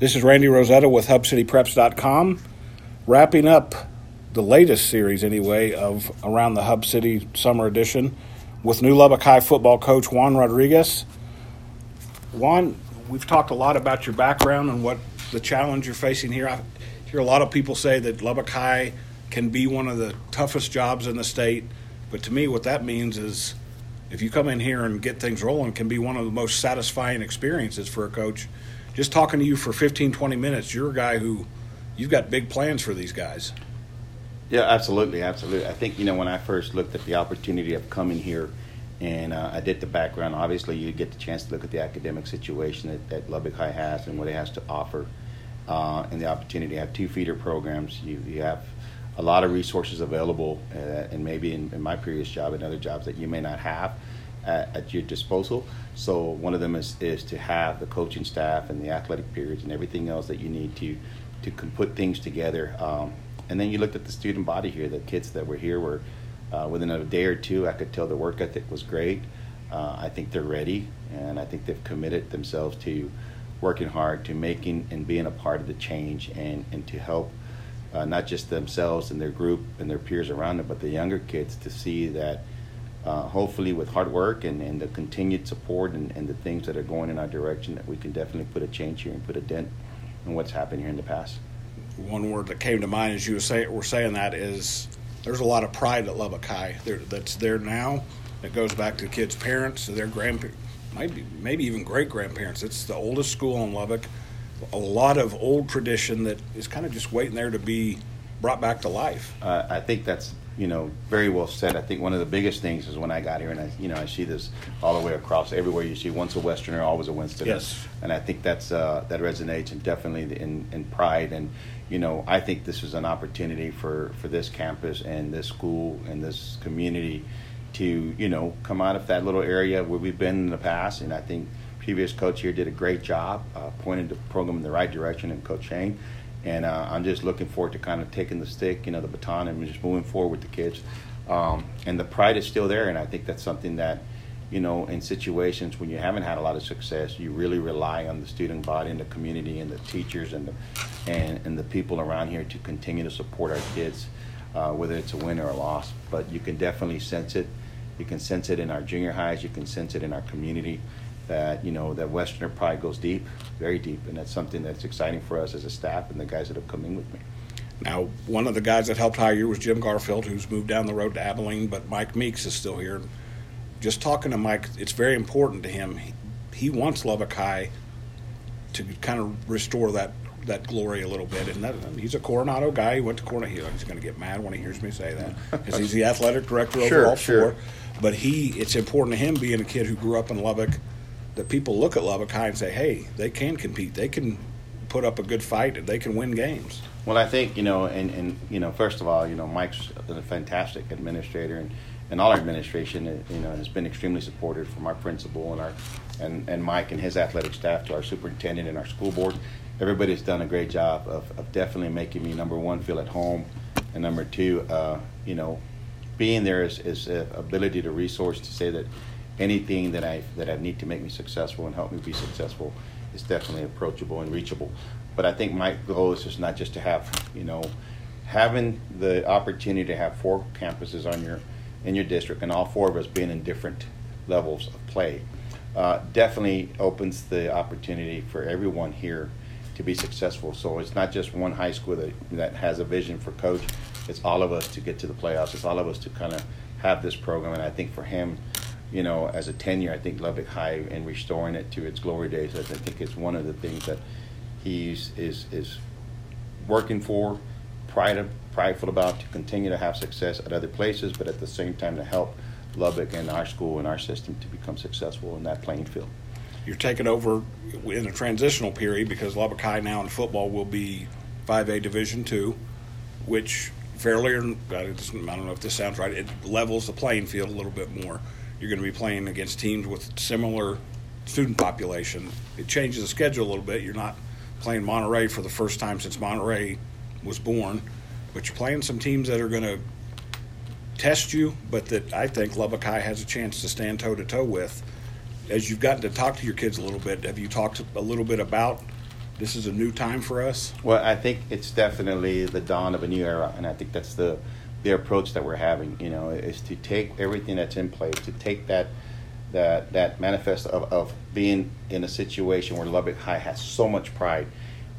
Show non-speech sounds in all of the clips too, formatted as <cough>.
This is Randy Rosetta with HubCityPreps.com, wrapping up the latest series, anyway, of Around the Hub City Summer Edition with new Lubbock High football coach Juan Rodriguez. Juan, we've talked a lot about your background and what the challenge you're facing here. I hear a lot of people say that Lubbock High can be one of the toughest jobs in the state, but to me, what that means is if you come in here and get things rolling, can be one of the most satisfying experiences for a coach. Just talking to you for 15, 20 minutes, you're a guy who you've got big plans for these guys. Yeah, absolutely, absolutely. I think you know when I first looked at the opportunity of coming here, and uh, I did the background. Obviously, you get the chance to look at the academic situation that, that Lubbock High has and what it has to offer, uh, and the opportunity to have two feeder programs. You you have a lot of resources available, uh, and maybe in, in, my previous job and other jobs that you may not have at, at, your disposal. So one of them is, is to have the coaching staff and the athletic periods and everything else that you need to to put things together. Um, and then you looked at the student body here. The kids that were here were uh, within a day or two. I could tell the work ethic was great. Uh, I think they're ready, and I think they've committed themselves to working hard, to making and being a part of the change, and and to help uh, not just themselves and their group and their peers around them, but the younger kids to see that uh, hopefully with hard work and, and the continued support and, and the things that are going in our direction that we can definitely put a change here and put a dent in what's happened here in the past. One word that came to mind as you were, say, were saying that is there's a lot of pride at Lubbock High there, that's there now. It goes back to the kids' parents, their grandparents, maybe maybe even great grandparents. It's the oldest school in Lubbock a lot of old tradition that is kind of just waiting there to be brought back to life. Uh, I think that's you know very well said. I think one of the biggest things is when I got here and I you know I see this all the way across everywhere you see once a Westerner always a Westerner. Yes, and I think that's uh, that resonates and definitely in, in pride and you know I think this is an opportunity for for this campus and this school and this community to you know come out of that little area where we've been in the past and I think previous coach here did a great job, uh, pointed the program in the right direction, and Coach Shane. And uh, I'm just looking forward to kind of taking the stick, you know, the baton, and just moving forward with the kids. Um, and the pride is still there, and I think that's something that, you know, in situations when you haven't had a lot of success, you really rely on the student body and the community and the teachers and the and, and the people around here to continue to support our kids, uh, whether it's a win or a loss. But you can definitely sense it. You can sense it in our junior highs. You can sense it in our community that you know that Westerner pride goes deep, very deep, and that's something that's exciting for us as a staff and the guys that have come in with me. Now, one of the guys that helped hire you was Jim Garfield, who's moved down the road to Abilene, but Mike Meeks is still here. Just talking to Mike, it's very important to him. He, he wants Lubbock High to kind of restore that that glory a little bit. And that, he's a Coronado guy. He went to Coronado. He's going to get mad when he hears me say that because he's the athletic director over <laughs> sure, all sure. four. But he, it's important to him being a kid who grew up in Lubbock that people look at Lubbock and say, hey, they can compete. They can put up a good fight and they can win games. Well, I think, you know, and, and you know, first of all, you know, Mike's a fantastic administrator and, and all our administration, uh, you know, has been extremely supportive from our principal and our and, and Mike and his athletic staff to our superintendent and our school board. Everybody's done a great job of, of definitely making me number one feel at home, and number two, uh, you know, being there is, is ability to resource to say that anything that I that I need to make me successful and help me be successful is definitely approachable and reachable. But I think my goal is just not just to have you know having the opportunity to have four campuses on your in your district and all four of us being in different levels of play uh, definitely opens the opportunity for everyone here to be successful. So it's not just one high school that, that has a vision for coach. It's all of us to get to the playoffs. It's all of us to kind of have this program. And I think for him, you know, as a tenure, I think Lubbock High and restoring it to its glory days, I think it's one of the things that he's is is working for, pride prideful about to continue to have success at other places, but at the same time to help Lubbock and our school and our system to become successful in that playing field. You're taking over in a transitional period because Lubbock High now in football will be 5A Division two, which fairly, I don't know if this sounds right, it levels the playing field a little bit more you're going to be playing against teams with similar student population. It changes the schedule a little bit. You're not playing Monterey for the first time since Monterey was born, but you're playing some teams that are going to test you, but that I think Lubbock High has a chance to stand toe to toe with. As you've gotten to talk to your kids a little bit, have you talked a little bit about this is a new time for us? Well, I think it's definitely the dawn of a new era, and I think that's the the approach that we're having. You know, is to take everything that's in place, to take that that that manifest of, of being in a situation where Lubbock High has so much pride,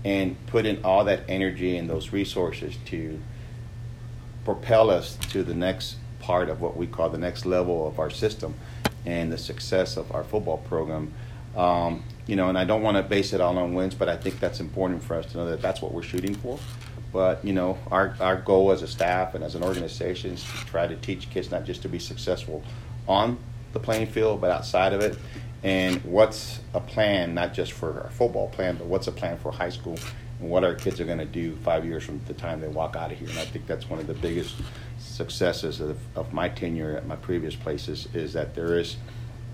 and put in all that energy and those resources to propel us to the next part of what we call the next level of our system and the success of our football program. Um, you know, and I don't want to base it all on wins, but I think that's important for us to know that that's what we're shooting for. But you know, our our goal as a staff and as an organization is to try to teach kids not just to be successful on the playing field, but outside of it. And what's a plan, not just for our football plan, but what's a plan for high school and what our kids are going to do five years from the time they walk out of here. And I think that's one of the biggest successes of, of my tenure at my previous places is that there is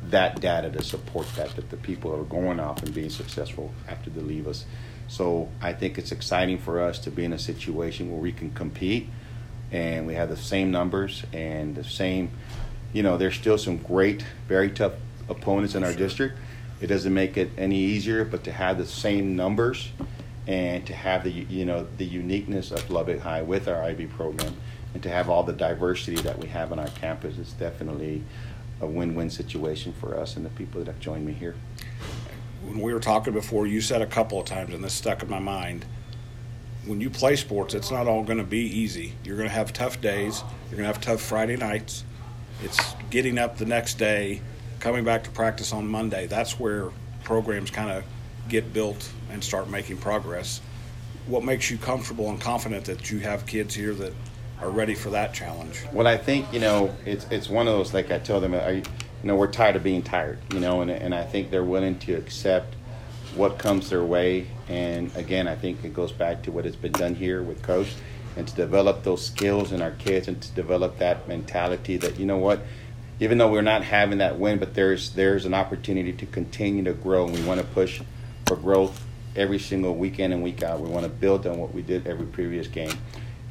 that data to support that, that the people are going off and being successful after they leave us. So I think it's exciting for us to be in a situation where we can compete and we have the same numbers and the same, you know, there's still some great, very tough opponents in our district. It doesn't make it any easier, but to have the same numbers and to have the, you know, the uniqueness of Lubbock High with our IB program and to have all the diversity that we have on our campus is definitely a win-win situation for us and the people that have joined me here. When we were talking before, you said a couple of times, and this stuck in my mind. When you play sports, it's not all going to be easy. You're going to have tough days. You're going to have tough Friday nights. It's getting up the next day, coming back to practice on Monday. That's where programs kind of get built and start making progress. What makes you comfortable and confident that you have kids here that are ready for that challenge? Well, I think you know it's it's one of those like I tell them, I, you know, we're tired of being tired, you know, and and I think they're willing to accept what comes their way. And again, I think it goes back to what has been done here with coach, and to develop those skills in our kids, and to develop that mentality that you know what. Even though we're not having that win, but there's there's an opportunity to continue to grow, and we want to push for growth every single weekend and week out. We want to build on what we did every previous game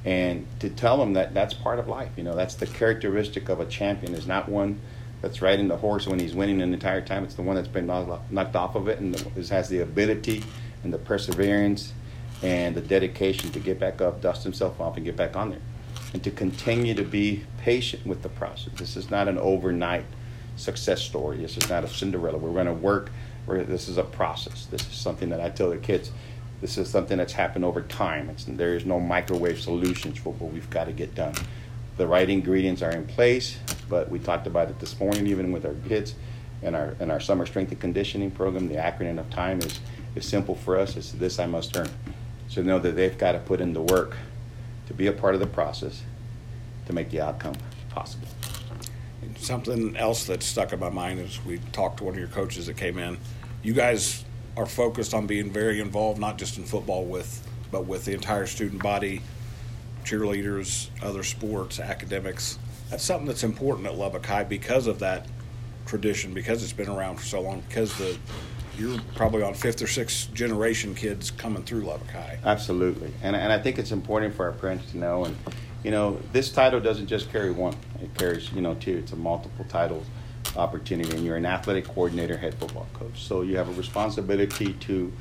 and to tell them that that's part of life. You know, that's the characteristic of a champion is not one that's riding the horse when he's winning an entire time. It's the one that's been knocked off of it and has the ability and the perseverance and the dedication to get back up, dust himself off, and get back on there, and to continue to be patient with the process. This is not an overnight success story. This is not a Cinderella. We're going to work. This is a process. This is something that I tell the kids this is something that's happened over time. It's, there is no microwave solutions for what we've got to get done. The right ingredients are in place, but we talked about it this morning, even with our kids and our and our summer strength and conditioning program. The acronym of time is is simple for us. It's this I must earn. So know that they've got to put in the work to be a part of the process to make the outcome possible. Something else that stuck in my mind is we talked to one of your coaches that came in. You guys are focused on being very involved, not just in football, with but with the entire student body, cheerleaders, other sports, academics. That's something that's important at Lubbock High because of that tradition, because it's been around for so long, because the you're probably on fifth or sixth generation kids coming through Lubbock High. Absolutely, and and I think it's important for our parents to know. And you know, this title doesn't just carry one; it carries you know two. It's a multiple titles opportunity, and you're an athletic coordinator, head football coach. So you have a responsibility to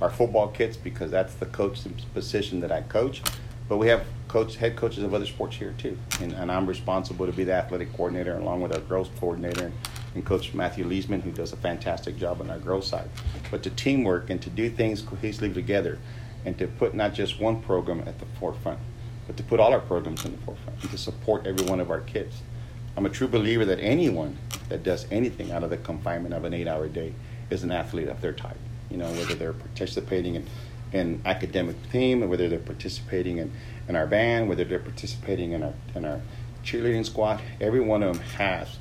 our football kids because that's the coach position that I coach. But we have coach head coaches of other sports here too, and, and I'm responsible to be the athletic coordinator along with our girls coordinator and, and Coach Matthew Leesman, who does a fantastic job on our girls side. But to teamwork and to do things cohesively together, and to put not just one program at the forefront, but to put all our programs in the forefront and to support every one of our kids. I'm a true believer that anyone that does anything out of the confinement of an eight-hour day is an athlete of their type. You know, whether they're participating in in academic theme, or whether they're participating in, in our band, whether they're participating in our in our cheerleading squad. Every one of them has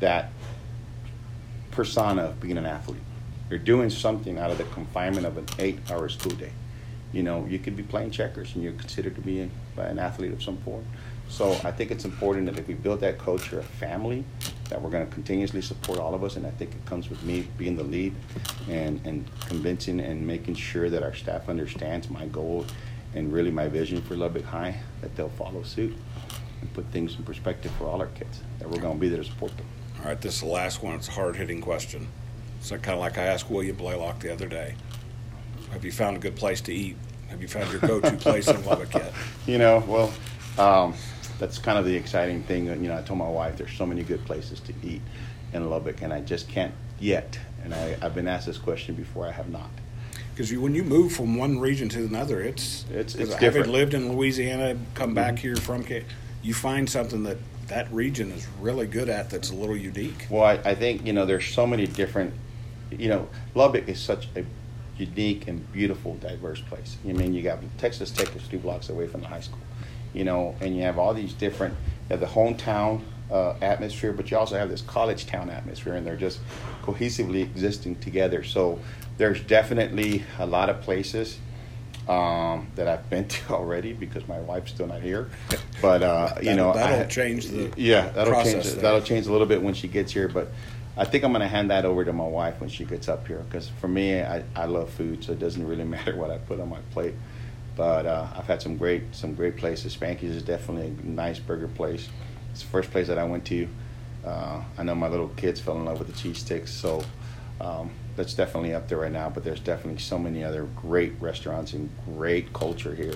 that persona of being an athlete. You're doing something out of the confinement of an eight-hour school day. You know, you could be playing checkers and you're considered to be an athlete of some form. So I think it's important that if we build that culture of family, that we're going to continuously support all of us. And I think it comes with me being the lead and, and convincing and making sure that our staff understands my goal and really my vision for Lubbock High, that they'll follow suit and put things in perspective for all our kids, that we're going to be there to support them. All right, this is the last one. It's a hard hitting question. It's kind of like I asked William Blaylock the other day. have you found a good place to eat? Have you found your go-to place in Lubbock yet? <laughs> You know, well, um, that's kind of the exciting thing. You know, I told my wife there's so many good places to eat in Lubbock, and I just can't yet. And I, I've been asked this question before. I have not. Because when you move from one region to another, it's It's- it's having different. lived in Louisiana, come back mm-hmm. here from, you find something that that region is really good at that's a little unique. Well, I, I think you know there's so many different. You know, Lubbock is such a unique and beautiful, diverse place. I mean, you got Texas Tech is two blocks away from the high school. You know, and you have all these different. You have the hometown uh, atmosphere, but you also have this college town atmosphere, and they're just cohesively existing together. So there's definitely a lot of places um, that I've been to <laughs> already because my wife's still not here. But uh, <laughs> you know, that'll I- change the yeah, that'll change. there. That'll change a little bit when she gets here, but I think I'm going to hand that over to my wife when she gets up here because for me, I, I love food, so it doesn't really <laughs> matter what I put on my plate. But uh, I've had some great some great places. Spanky's is definitely a nice burger place. It's the first place that I went to. Uh, I know my little kids fell in love with the cheese sticks, so um, that's definitely up there right now. But there's definitely so many other great restaurants and great culture here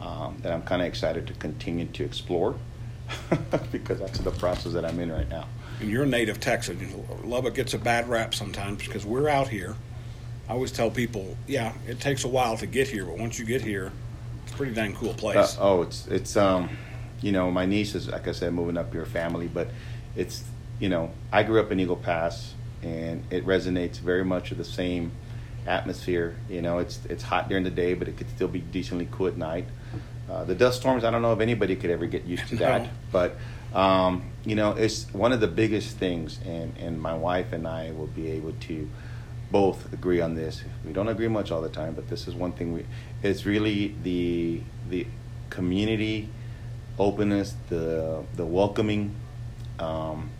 um, that I'm kind of excited to continue to explore <laughs> because that's the process that I'm in right now. And you're a native Texan. Lubbock gets a bad rap sometimes because we're out here. I always tell people, yeah, it takes a while to get here, but once you get here, it's a pretty dang cool place. Uh, oh, it's it's um, you know, my niece is like I said, moving up here, family, but it's you know, I grew up in Eagle Pass, and it resonates very much with the same atmosphere. You know, it's it's hot during the day, but it could still be decently cool at night. Uh, the dust storms, I don't know if anybody could ever get used to <laughs> that, No. but um, you know, it's one of the biggest things, and and my wife and I will be able to both agree on this. We don't agree much all the time, but this is one thing we. It's really the the community openness, the the welcoming. Um,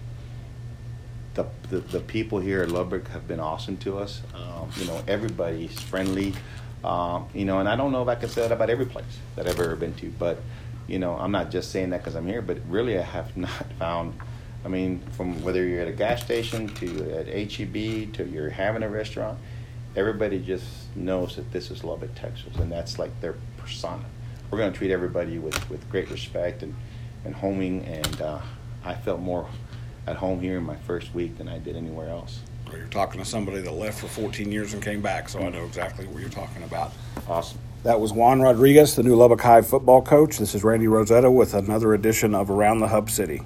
the, the, the people here at Lubbock have been awesome to us. Um, you know, everybody's friendly. Um, you know, and I don't know if I can say that about every place that I've ever been to, but you know, I'm not just saying that because I'm here, but really I have <laughs> not found. I mean, from whether you're at a gas station to at HEB to you're having a restaurant, everybody just knows that this is Lubbock, Texas, and that's like their persona. We're going to treat everybody with, with great respect and, and homing, and uh, I felt more at home here in my first week than I did anywhere else. Or you're talking to somebody that left for 14 years and came back, so I know exactly what you're talking about. Awesome. That was Juan Rodriguez, the new Lubbock High football coach. This is Randy Rosetta with another edition of Around the Hub City.